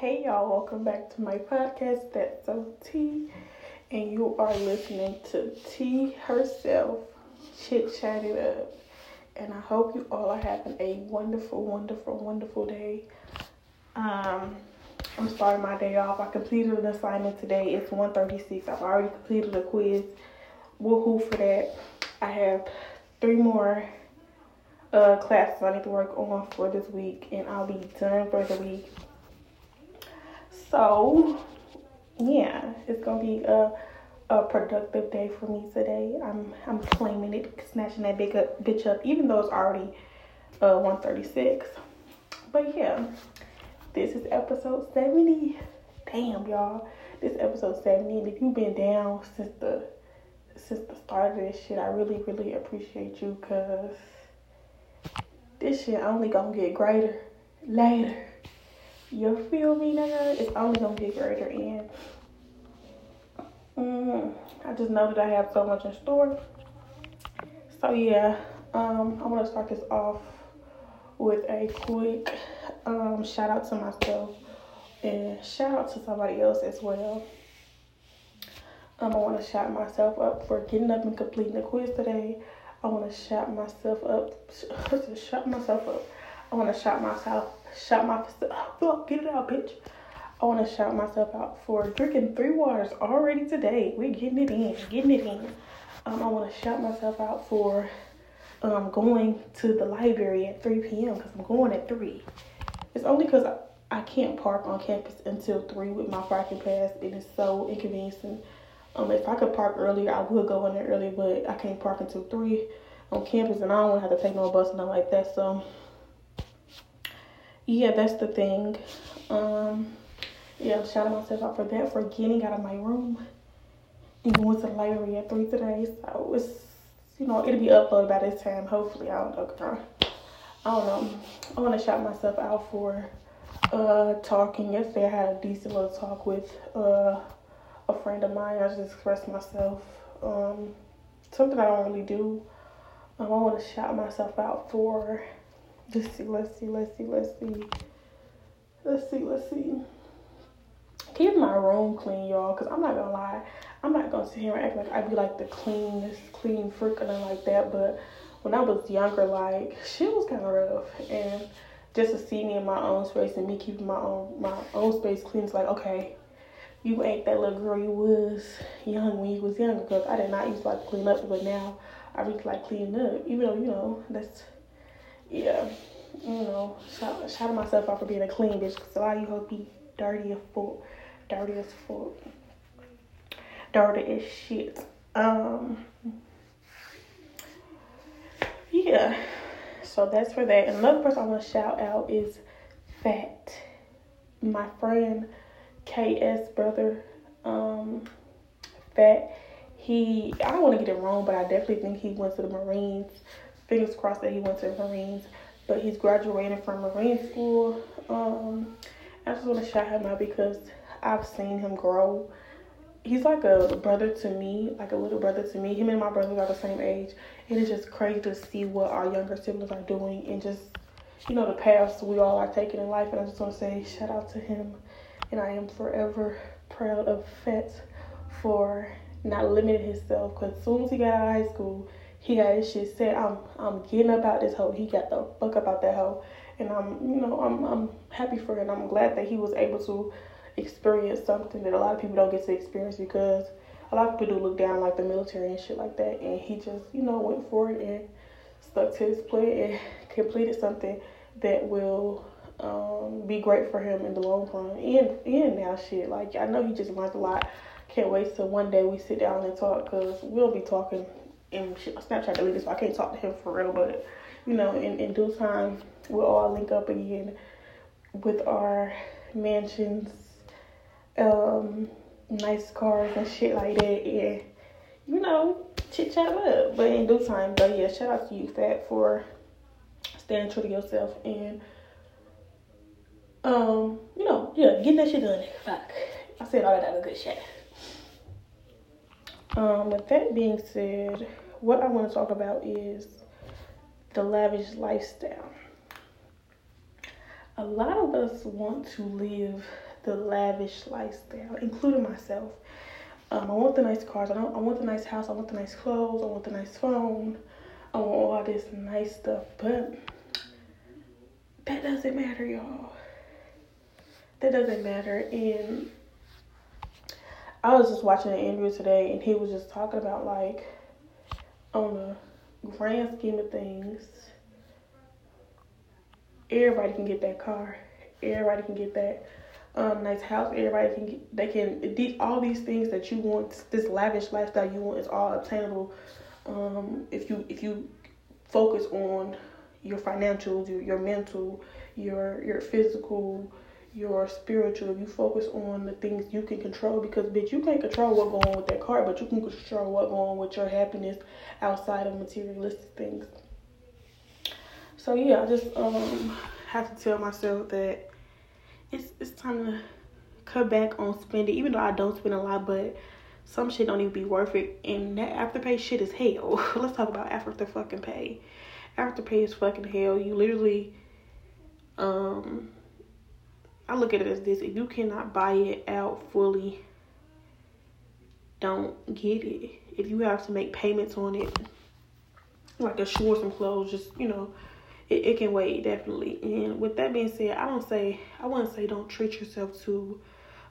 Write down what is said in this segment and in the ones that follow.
Hey y'all, welcome back to my podcast. That's so T, and you are listening to T herself chit chat it up. And I hope you all are having a wonderful, wonderful, wonderful day. Um, I'm starting my day off. I completed an assignment today. It's 1:36. I've already completed a quiz. Woohoo for that! I have three more uh, classes I need to work on for this week, and I'll be done for the week. So, yeah, it's gonna be a, a productive day for me today. I'm I'm claiming it, snatching that big up, bitch up, even though it's already uh 136. But yeah, this is episode 70. Damn, y'all, this episode 70. And if you've been down since the since the start of this shit, I really really appreciate you, cause this shit only gonna get greater later. You feel me, nigga? It's only gonna get greater, and mm, I just know that I have so much in store. So yeah, um, I want to start this off with a quick um, shout out to myself and shout out to somebody else as well. Um, I want to shout myself up for getting up and completing the quiz today. I want to shout myself up. shout myself up. I want to shout myself shout myself oh, get it out, bitch. I want to shout myself out for drinking three waters already today. We're getting it in, getting it in. Um, I want to shout myself out for um going to the library at 3 p.m. because I'm going at 3. It's only because I, I can't park on campus until 3 with my parking pass. It is so inconveniencing. Um, if I could park earlier, I would go in there early, but I can't park until 3 on campus and I don't want to have to take no bus or nothing like that. So, yeah, that's the thing. Um, yeah, I'm shouting myself out for that, for getting out of my room and going to the library at 3 today. So it's, you know, it'll be uploaded by this time, hopefully. I don't know. I don't know. I want to shout myself out for uh, talking. Yesterday I had a decent little talk with uh, a friend of mine. I just expressed myself. Um, something I don't really do. Um, I want to shout myself out for Let's see, let's see, let's see, let's see. Let's see, let's see. Keep my room clean, y'all, because I'm not gonna lie. I'm not gonna sit here and act like I'd be like the cleanest, clean freak or nothing like that. But when I was younger, like shit was kind of rough, and just to see me in my own space and me keeping my own my own space clean, it's like okay, you ain't that little girl you was young when you was younger. Because I did not used to like clean up, but now I really like cleaning up. Even though you know that's yeah, you know, shout, shout myself out for being a clean bitch because a lot of you hoes be dirty as fuck, dirty as fuck, dirty as shit. Um, yeah, so that's for that. Another person I want to shout out is Fat, my friend KS brother. Um, Fat, he I don't want to get it wrong, but I definitely think he went to the Marines fingers crossed that he went to Marines. But he's graduating from Marine school. Um, I just want to shout him out because I've seen him grow. He's like a brother to me, like a little brother to me. Him and my brother are the same age. And it's just crazy to see what our younger siblings are doing and just, you know, the paths we all are taking in life. And I just want to say shout out to him. And I am forever proud of Fett for not limiting himself. Because as soon as he got out of high school, he had his shit said, I'm I'm getting about this hoe. He got the fuck about that hoe. And I'm you know, I'm I'm happy for him. I'm glad that he was able to experience something that a lot of people don't get to experience because a lot of people do look down like the military and shit like that and he just, you know, went for it and stuck to his plan and completed something that will um, be great for him in the long run. And and now shit, like I know he just learned a lot. Can't wait till one day we sit down and talk because we'll be talking and Snapchat deleted, so I can't talk to him for real. But you know, in, in due time, we'll all link up again with our mansions, um, nice cars and shit like that, and you know, chit chat up. But in due time, but yeah, shout out to you, Fat, for staying true to yourself and um, you know, yeah, getting that shit done. Fuck, I said all that good shit. Um, with that being said, what I want to talk about is the lavish lifestyle. A lot of us want to live the lavish lifestyle, including myself. Um, I want the nice cars. I don't. I want the nice house. I want the nice clothes. I want the nice phone. I want all this nice stuff. But that doesn't matter, y'all. That doesn't matter. And I was just watching an interview today, and he was just talking about like on the grand scheme of things, everybody can get that car. Everybody can get that um, nice house. Everybody can get, they can these all these things that you want. This lavish lifestyle you want is all obtainable um, if you if you focus on your financials, your, your mental, your your physical, your spiritual. You focus on the things you can control, because bitch, you can't control what going on with that car, but you can control what going on with your happiness outside of materialistic things. So yeah, I just um have to tell myself that it's it's time to cut back on spending, even though I don't spend a lot, but some shit don't even be worth it. And that afterpay shit is hell. Let's talk about after fucking pay. Afterpay is fucking hell. You literally, um, I look at it as this: if you cannot buy it out fully, don't get it. If you have to make payments on it, like a shoe or some clothes, just you know, it, it can wait definitely. And with that being said, I don't say I wouldn't say don't treat yourself to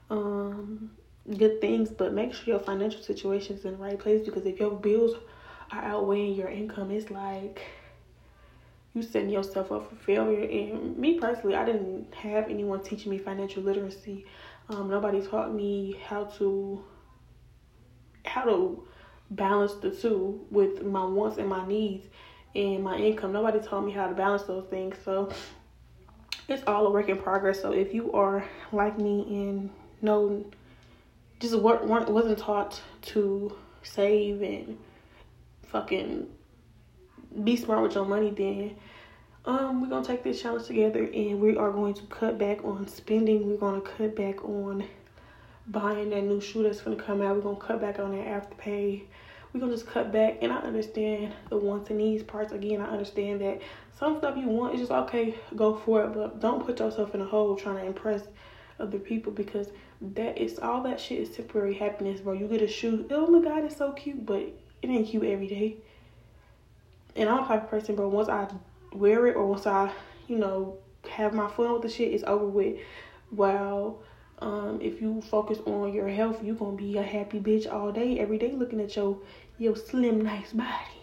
um good things, but make sure your financial situation is in the right place because if your bills are outweighing your income, it's like you setting yourself up for failure. And me personally, I didn't have anyone teaching me financial literacy. Um, nobody taught me how to how to balance the two with my wants and my needs and my income. Nobody taught me how to balance those things. So it's all a work in progress. So if you are like me and know just weren't wasn't taught to save and fucking be smart with your money, then um, we're gonna take this challenge together and we are going to cut back on spending. We're gonna cut back on buying that new shoe that's gonna come out. We're gonna cut back on that afterpay. We're gonna just cut back and I understand the wants and needs parts. Again, I understand that some stuff you want is just okay, go for it, but don't put yourself in a hole trying to impress other people because that is all that shit is temporary happiness, bro. You get a shoe, oh my god, it's so cute, but it ain't cute every day. And I'm the type of person, bro. Once I wear it or once I, you know, have my fun with the shit, it's over with. While um, if you focus on your health, you're gonna be a happy bitch all day, every day, looking at your your slim, nice body.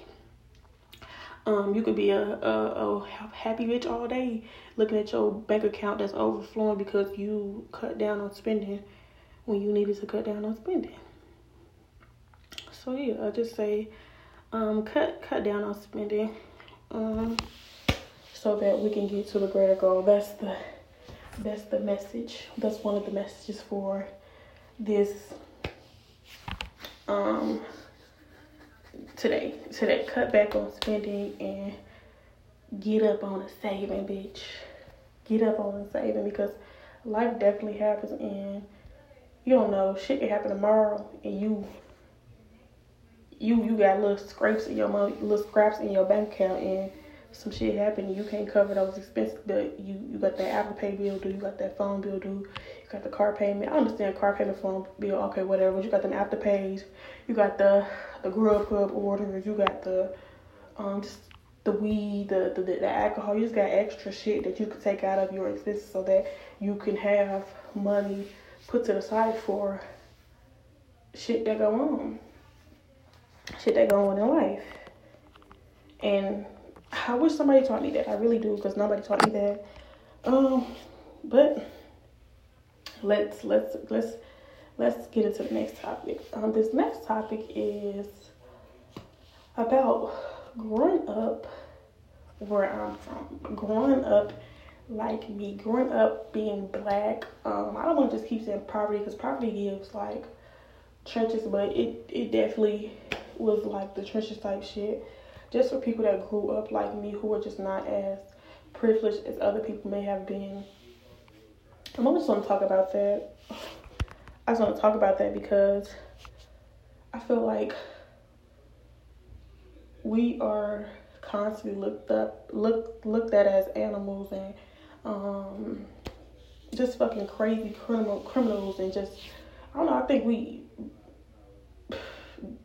Um, you could be a, a, a happy bitch all day, looking at your bank account that's overflowing because you cut down on spending when you needed to cut down on spending. So yeah, I just say, um, cut cut down on spending, um, so that we can get to the greater goal. That's the that's the message. That's one of the messages for this um today. Today, cut back on spending and get up on a saving, bitch. Get up on a saving because life definitely happens and you don't know shit can happen tomorrow and you you you got little scrapes in your money, little scraps in your bank account and some shit happened you can't cover those expenses but you you got that Apple Pay bill due, you got that phone bill due, you got the car payment. I understand car payment, phone bill, okay, whatever. You got them Afterpays, you got the the Grubhub orders, you got the um just the weed, the, the the alcohol. You just got extra shit that you can take out of your expenses so that you can have money put to the side for shit that go on, shit that go on in life. And I wish somebody taught me that. I really do because nobody taught me that. Um, but let's let's let's let's get into the next topic. Um, this next topic is about growing up where I'm from. Growing up like me, growing up being black. Um, I don't want to just keep saying poverty because poverty gives like trenches, but it it definitely was like the trenches type shit. Just for people that grew up like me who are just not as privileged as other people may have been. I'm just want to talk about that. I just want to talk about that because I feel like we are constantly looked up, look looked at as animals, and um, just fucking crazy criminal criminals and just I don't know. I think we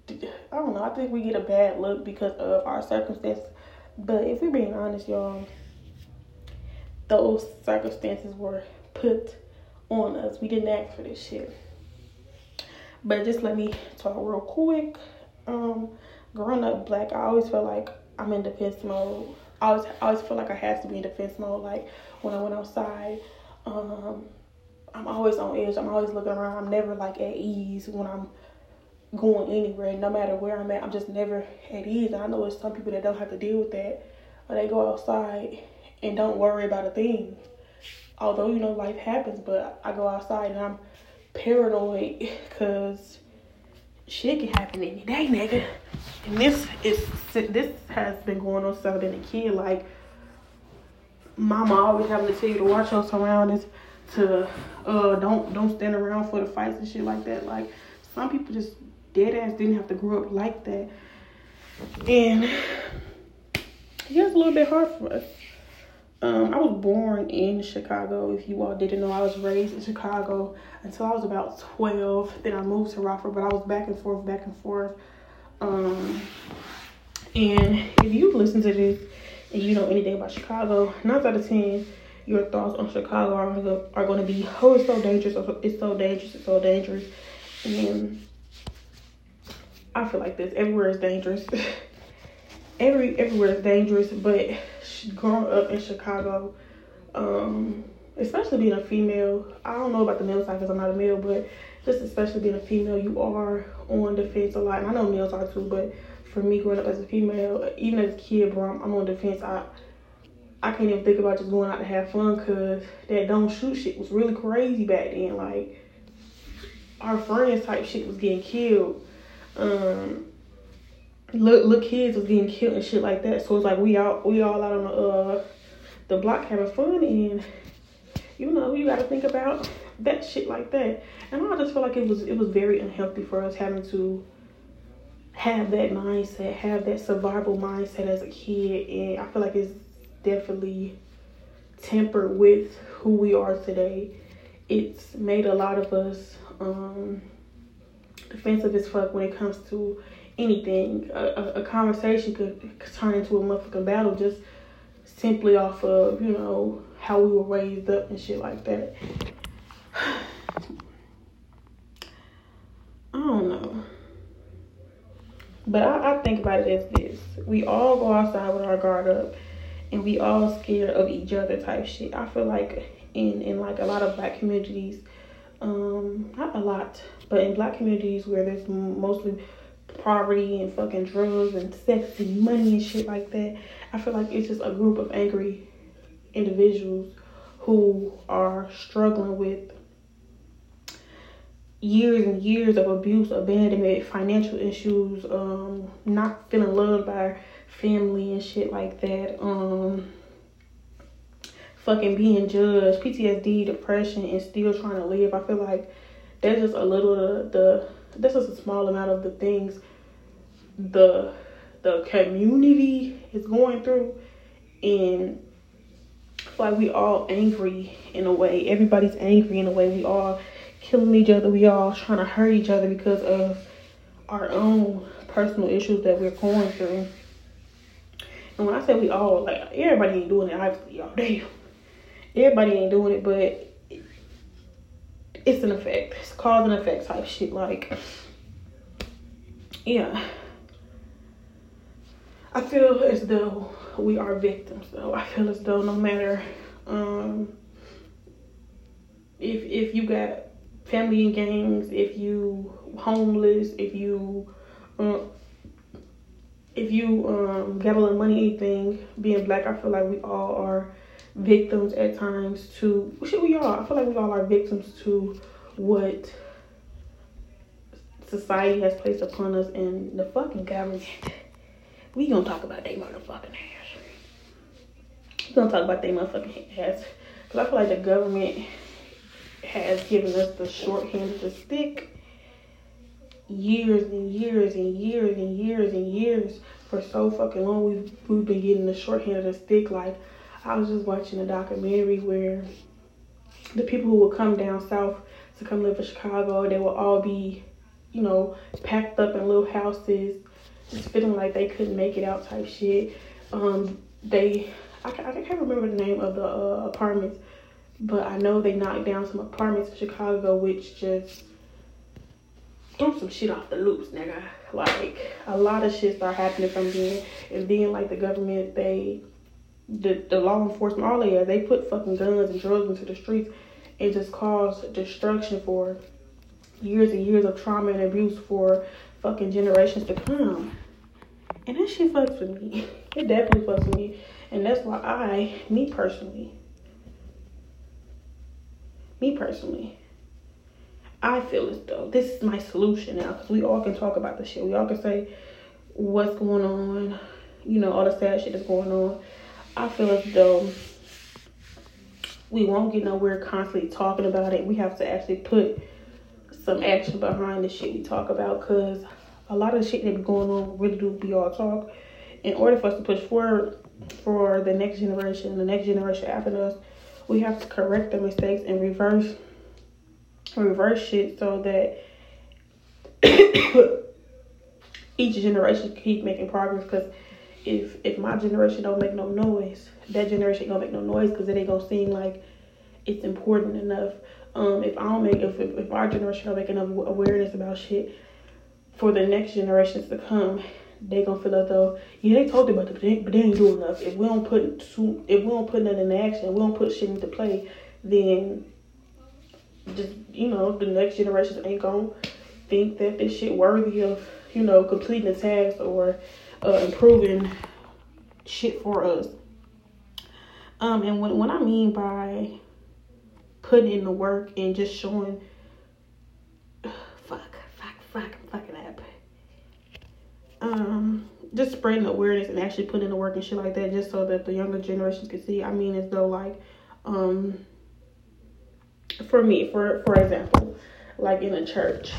I don't know. I think we get a bad look because of our circumstances. But if we're being honest, y'all, those circumstances were put on us. We didn't ask for this shit. But just let me talk real quick. Um, growing up black, I always felt like I'm in defense mode. I always, I always feel like I have to be in defense mode. Like when I went outside, um, I'm always on edge. I'm always looking around. I'm never like at ease when I'm going anywhere. No matter where I'm at, I'm just never at ease. I know there's some people that don't have to deal with that, or they go outside and don't worry about a thing. Although you know life happens, but I go outside and I'm paranoid because shit can happen any day, nigga. And this is this has been going on since I've been a kid. Like, mama always having to tell you to watch your surroundings, to uh don't don't stand around for the fights and shit like that. Like, some people just dead ass didn't have to grow up like that, and yeah, it's a little bit hard for us. Um, I was born in Chicago. If you all didn't know, I was raised in Chicago until I was about 12. Then I moved to Rockford, but I was back and forth, back and forth. Um, and if you listen to this and you know anything about Chicago, nine out of ten, your thoughts on Chicago are, are going to be, oh, it's so dangerous, it's so dangerous, it's so dangerous. And I feel like this. Everywhere is dangerous. Every everywhere is dangerous, but growing up in Chicago, um, especially being a female, I don't know about the male side because I'm not a male, but just especially being a female, you are on defense a lot. And I know males are too, but for me growing up as a female, even as a kid, bro, I'm, I'm on defense. I I can't even think about just going out to have fun because that don't shoot shit was really crazy back then. Like our friends type shit was getting killed. Um, look, look, kids was getting killed and shit like that. So it's like we all we all out on the uh the block having fun and you know you got to think about that shit like that. And I just feel like it was it was very unhealthy for us having to have that mindset, have that survival mindset as a kid, and I feel like it's definitely tempered with who we are today. It's made a lot of us um defensive as fuck when it comes to anything. A, a, a conversation could, turn into a motherfucking battle just simply off of, you know, how we were raised up and shit like that. I don't know. But I, I think about it as this. We all go outside with our guard up and we all scared of each other type shit. I feel like in, in like a lot of black communities, um, not a lot, but in black communities where there's mostly poverty and fucking drugs and sex and money and shit like that. I feel like it's just a group of angry individuals who are struggling with years and years of abuse, abandonment, financial issues, um, not feeling loved by family and shit like that, um, fucking being judged, PTSD, depression, and still trying to live. I feel like that's just a little the, the this is a small amount of the things the the community is going through. And like we all angry in a way. Everybody's angry in a way. We all killing each other. We all trying to hurt each other because of our own personal issues that we're going through. And when i say we all like everybody ain't doing it obviously y'all. Damn. Everybody ain't doing it but it's an effect it's cause and effect type shit like yeah I feel as though we are victims though. I feel as though no matter um, if if you got family in gangs, if you homeless, if you um, if you um, got a little money, anything, being black, I feel like we all are victims at times to shit we are. I feel like we all are victims to what society has placed upon us and the fucking government we gonna talk about they motherfucking ass. We gonna talk about they motherfucking ass. Cause I feel like the government has given us the short hand of the stick years and years and years and years and years for so fucking long we've we've been getting the short hand of the stick like I was just watching a documentary where the people who would come down south to come live in Chicago, they will all be, you know, packed up in little houses, just feeling like they couldn't make it out type shit. Um, they, I, I can't remember the name of the uh, apartments, but I know they knocked down some apartments in Chicago, which just threw some shit off the loops, nigga. Like a lot of shit start happening from then, and then like the government, they, the the law enforcement, all they they put fucking guns and drugs into the streets, and just cause destruction for years and years of trauma and abuse for fucking generations to come. And that shit fucks with me. It definitely fucks with me. And that's why I, me personally, me personally, I feel as though this is my solution now because we all can talk about the shit. We all can say what's going on, you know, all the sad shit that's going on. I feel as though we won't get nowhere constantly talking about it. We have to actually put some action behind the shit we talk about because a lot of the shit that be going on really do be all talk. In order for us to push forward for the next generation, the next generation after us, we have to correct the mistakes and reverse reverse shit so that each generation keep making progress because if if my generation don't make no noise that generation gonna make no noise because it ain't gonna seem like it's important enough. Um if i don't make if, if, our generation don't make enough awareness about shit for the next generations to come they gonna feel as though yeah they talked about it but they, but they ain't doing enough. If we don't put too, if we don't put nothing in action we don't put shit into play then just you know the next generations ain't gonna think that this shit worthy of you know completing the task or uh, improving shit for us. Um, and when what I mean by putting in the work and just showing, fuck, fuck, fuck, I'm fucking up. Um, just spreading awareness and actually putting in the work and shit like that, just so that the younger generations can see. I mean, as though like, um, for me, for for example, like in a church,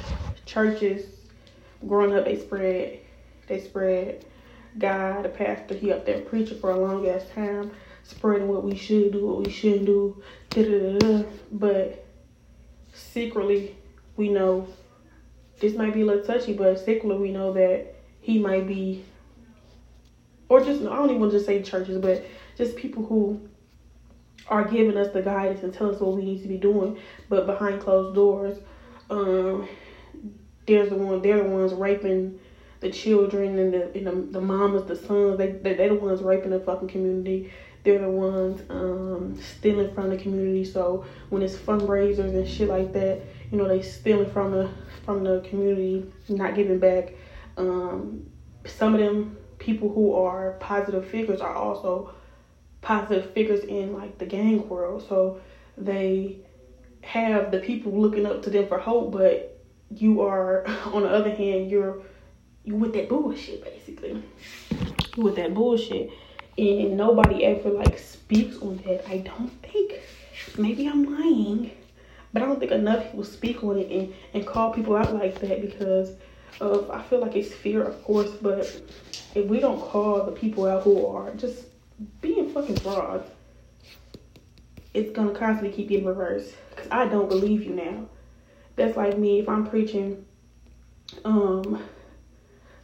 churches growing up they spread they spread God, the pastor, he up there preaching for a long ass time, spreading what we should do, what we shouldn't do, da da da. But secretly, we know this might be a little touchy, but secretly we know that he might be, or just I don't even want to just say churches, but just people who are giving us the guidance and tell us what we need to be doing, but behind closed doors, um, there's the one they're the ones raping the children and the the, the mamas, the sons. They, they they're the ones raping the fucking community. They're the ones um, stealing from the community. So when it's fundraisers and shit like that, you know they stealing from the from the community, not giving back. Um, some of them people who are positive figures are also positive figures in like the gang world. So they have the people looking up to them for hope, but you are on the other hand, you're you with that bullshit basically. You with that bullshit. And nobody ever like speaks on that. I don't think. Maybe I'm lying. But I don't think enough people speak on it and, and call people out like that because of I feel like it's fear of course, but if we don't call the people out who are just being fucking frauds, it's gonna constantly keep getting reversed. Cause I don't believe you now. That's like me if I'm preaching, um,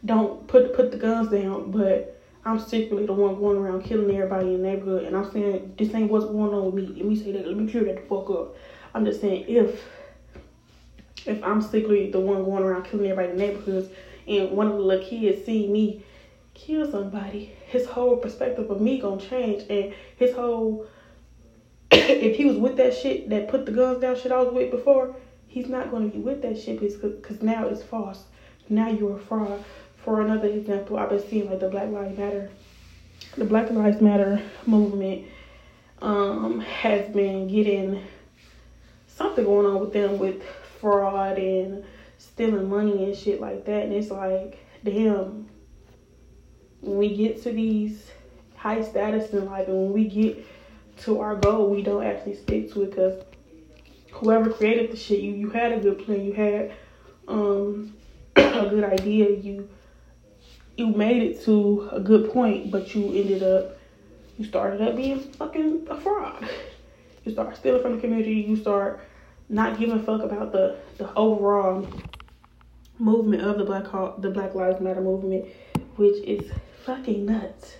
don't put put the guns down, but I'm secretly the one going around killing everybody in the neighborhood, and I'm saying this ain't what's going on with me. Let me say that. Let me clear that the fuck up. I'm just saying if if I'm secretly the one going around killing everybody in the neighborhoods, and one of the little kids see me kill somebody, his whole perspective of me gonna change, and his whole if he was with that shit that put the guns down shit I was with before, he's not gonna be with that shit because now it's false. Now you're a fraud. For another example, I've been seeing like the Black Lives Matter, the Black Lives Matter movement um, has been getting something going on with them with fraud and stealing money and shit like that. And it's like, damn, when we get to these high status in life and when we get to our goal, we don't actually stick to it because whoever created the shit, you you had a good plan, you had um, a good idea, you you made it to a good point, but you ended up you started up being fucking a fraud. You start stealing from the community. You start not giving a fuck about the the overall movement of the Black the Black Lives Matter movement, which is fucking nuts.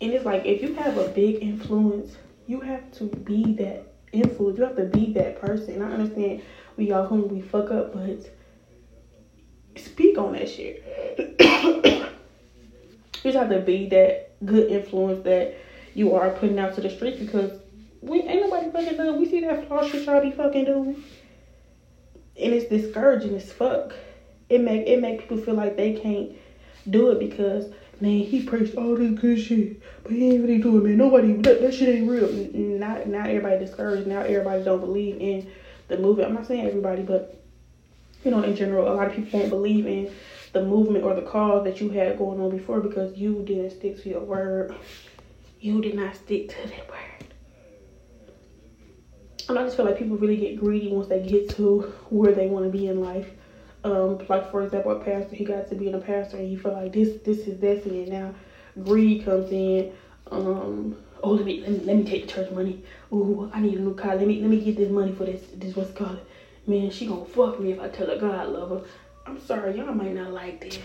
And it's like if you have a big influence, you have to be that influence. You have to be that person. I understand we all whom we fuck up, but speak on that shit. you just have to be that good influence that you are putting out to the street because we ain't nobody fucking doing. We see that flaw shit y'all be fucking doing, and it's discouraging as fuck. It make it make people feel like they can't do it because man he preached all this good shit, but he ain't really do it, man. Nobody that, that shit ain't real. Not now everybody discouraged. Now everybody don't believe in the movement. I'm not saying everybody, but you know in general, a lot of people won't believe in the movement or the cause that you had going on before because you didn't stick to your word. You did not stick to that word. And I just feel like people really get greedy once they get to where they want to be in life. Um, like for example, a pastor, he got to being a pastor and he felt like this, this is destiny. And now greed comes in. Um, oh, let me, let me let me take the church money. Oh, I need a new car. Let me let me get this money for this this what's called. Man, she gonna fuck me if I tell her God I love her. I'm sorry, y'all might not like this.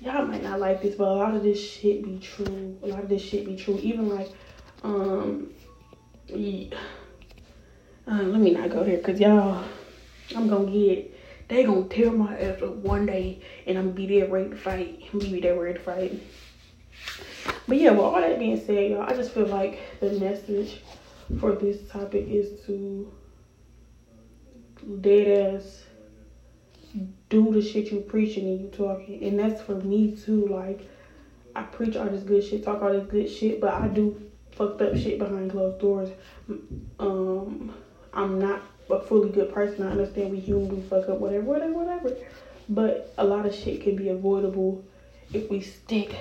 Y'all might not like this, but a lot of this shit be true. A lot of this shit be true. Even like, um, yeah uh, let me not go there because y'all, I'm gonna get, they gonna tear my ass up one day and I'm gonna be there ready to fight. I'm gonna be there ready to fight. But yeah, with all that being said, y'all, I just feel like the message for this topic is to dead ass do the shit you preaching and you talking. And that's for me too. Like, I preach all this good shit, talk all this good shit, but I do fucked up shit behind closed doors. Um, I'm not a fully good person. I understand we human, we fuck up, whatever, whatever, whatever. But a lot of shit can be avoidable if we stick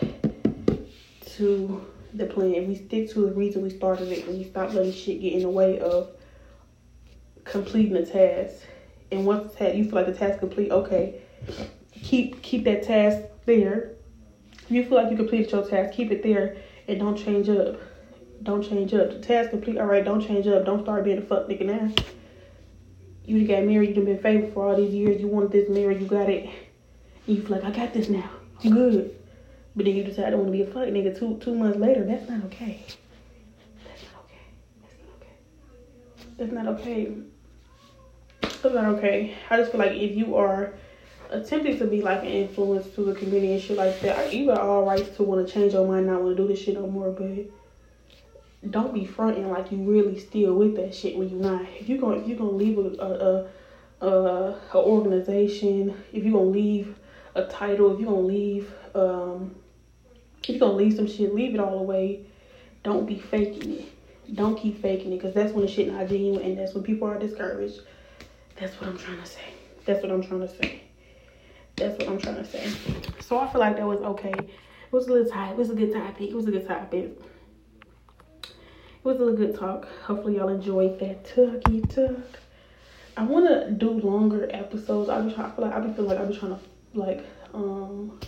to the plan. If we stick to the reason we started it, and we stop letting shit get in the way of completing a task. And once the task, you feel like the task complete, okay, keep keep that task there. You feel like you completed your task, keep it there and don't change up. Don't change up. The task complete. All right, don't change up. Don't start being a fuck nigga now. You got married. You done been faithful for all these years. You wanted this marriage. You got it. And you feel like I got this now. Good. But then you decide I don't want to be a fuck nigga two two months later. That's not okay. That's not okay. That's not okay. That's not okay. That's not okay. I just feel like if you are attempting to be like an influence to the community and shit like that, you got all rights to want to change your mind, not want to do this shit no more. But don't be fronting like you really still with that shit when you're not. If you're gonna if you're gonna leave a a, a, a organization, if you're gonna leave a title, if you're gonna leave um if you're gonna leave some shit, leave it all away. Don't be faking it. Don't keep faking it because that's when the shit not genuine and that's when people are discouraged. That's what I'm trying to say. That's what I'm trying to say. That's what I'm trying to say. So I feel like that was okay. It was a little tight. It was a good topic. It was a good topic It was a good talk. Hopefully y'all enjoyed that talky talk. I want to do longer episodes. I be trying. I feel like I be feeling like I be trying to like um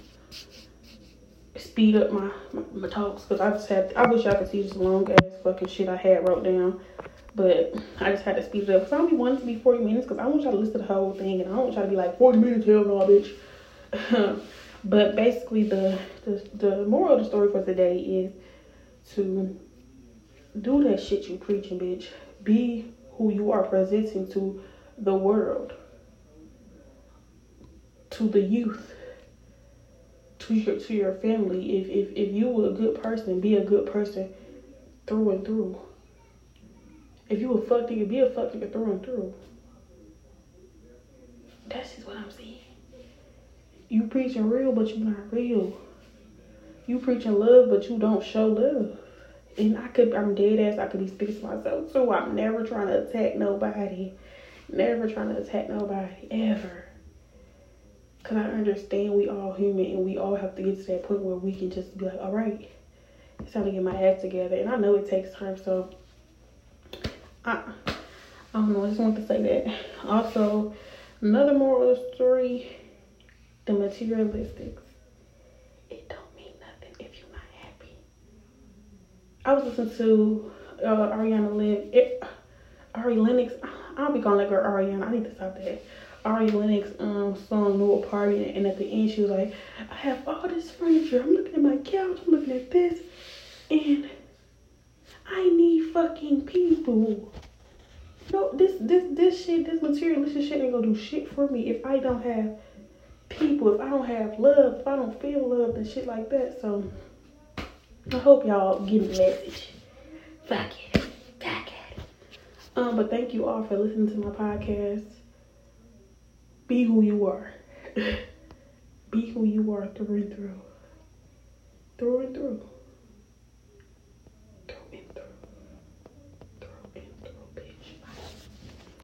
speed up my my, my talks because I just had. I wish y'all could see this long ass fucking shit I had wrote down, but I just had to speed it up. Cause I only wanted to be forty minutes because I want y'all to listen to the whole thing and I don't want y'all to be like forty minutes. Hell no, bitch. but basically, the, the the moral of the story for today is to do that shit you preaching, bitch. Be who you are presenting to the world, to the youth, to your to your family. If if if you were a good person, be a good person through and through. If you a fuck nigga, be a fuck nigga through and through. That's just what I'm saying. You preaching real, but you not real. You preaching love, but you don't show love and I could, I'm dead ass, I could be speaking to myself too. I'm never trying to attack nobody. Never trying to attack nobody, ever. Because I understand we all human and we all have to get to that point where we can just be like, all right, it's time to get my act together. And I know it takes time, so I, I don't know, I just want to say that. Also, another moral story, the materialistics. It don't mean nothing if you're not happy. I was listening to uh, Ariana Lynn, it, Ari Lennox. I'll be calling that girl Ariana. I need to stop that. Ari Lennox um song "No Party," and at the end she was like, "I have all this furniture. I'm looking at my couch. I'm looking at this, and I need fucking people." No, this this this shit, this materialistic shit ain't gonna do shit for me if I don't have people, if I don't have love, if I don't feel love and shit like that. So I hope y'all get the message. Fuck it. Fuck it. Um, but thank you all for listening to my podcast. Be who you are. Be who you are through and through. Through and through.